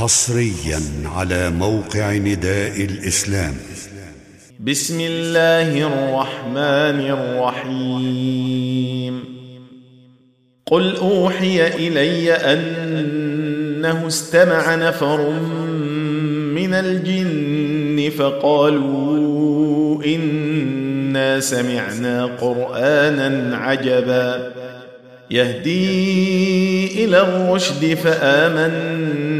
حصريا على موقع نداء الإسلام. بسم الله الرحمن الرحيم. قل أوحي إلي أنه استمع نفر من الجن فقالوا إنا سمعنا قرانا عجبا. يهدي إلى الرشد فآمنا.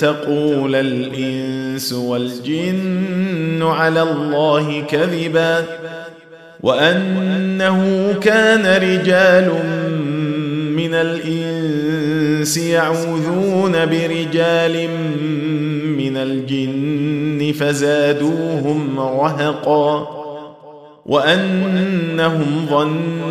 تقول الإنس والجن على الله كذبا وأنه كان رجال من الإنس يعوذون برجال من الجن فزادوهم رهقا وأنهم ظنوا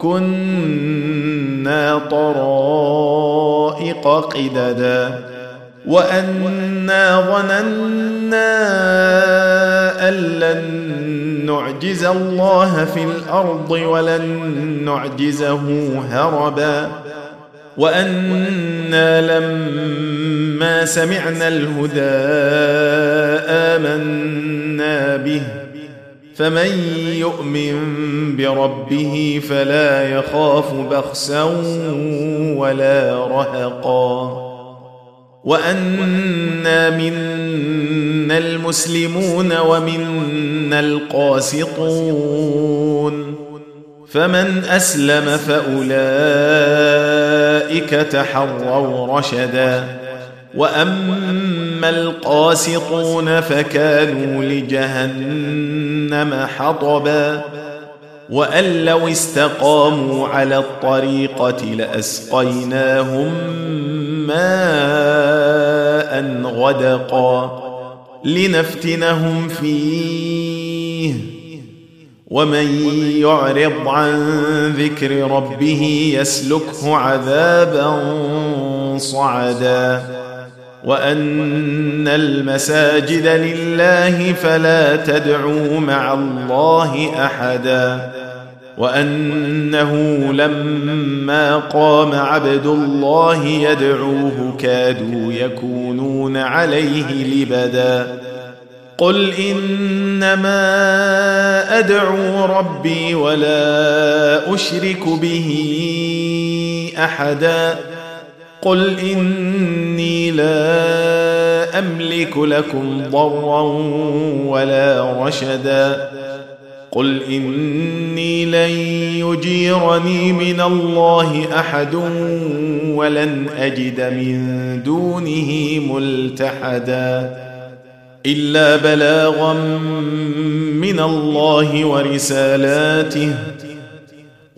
كنا طرائق قددا وأنا ظننا أن لن نعجز الله في الأرض ولن نعجزه هربا وأنا لما سمعنا الهدى آمنا به فمن يؤمن بربه فلا يخاف بخسا ولا رهقا. وانا منا المسلمون ومنا القاسطون. فمن أسلم فأولئك تحروا رشدا. وأما القاسطون فكانوا لجهنم حطبا وان لو استقاموا على الطريقة لاسقيناهم ماء غدقا لنفتنهم فيه ومن يعرض عن ذكر ربه يسلكه عذابا صعدا وأن المساجد لله فلا تدعوا مع الله أحدا وأنه لما قام عبد الله يدعوه كادوا يكونون عليه لبدا قل إنما أدعو ربي ولا أشرك به أحدا قل إني لا أملك لكم ضرا ولا رشدا. قل إني لن يجيرني من الله أحد ولن أجد من دونه ملتحدا. إلا بلاغا من الله ورسالاته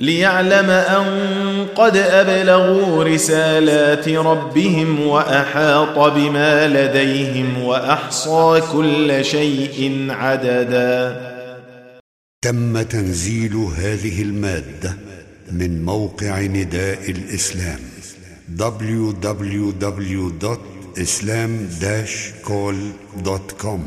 ليعلم أن قد أبلغوا رسالات ربهم وأحاط بما لديهم وأحصى كل شيء عددا. تم تنزيل هذه المادة من موقع نداء الإسلام www.islam-call.com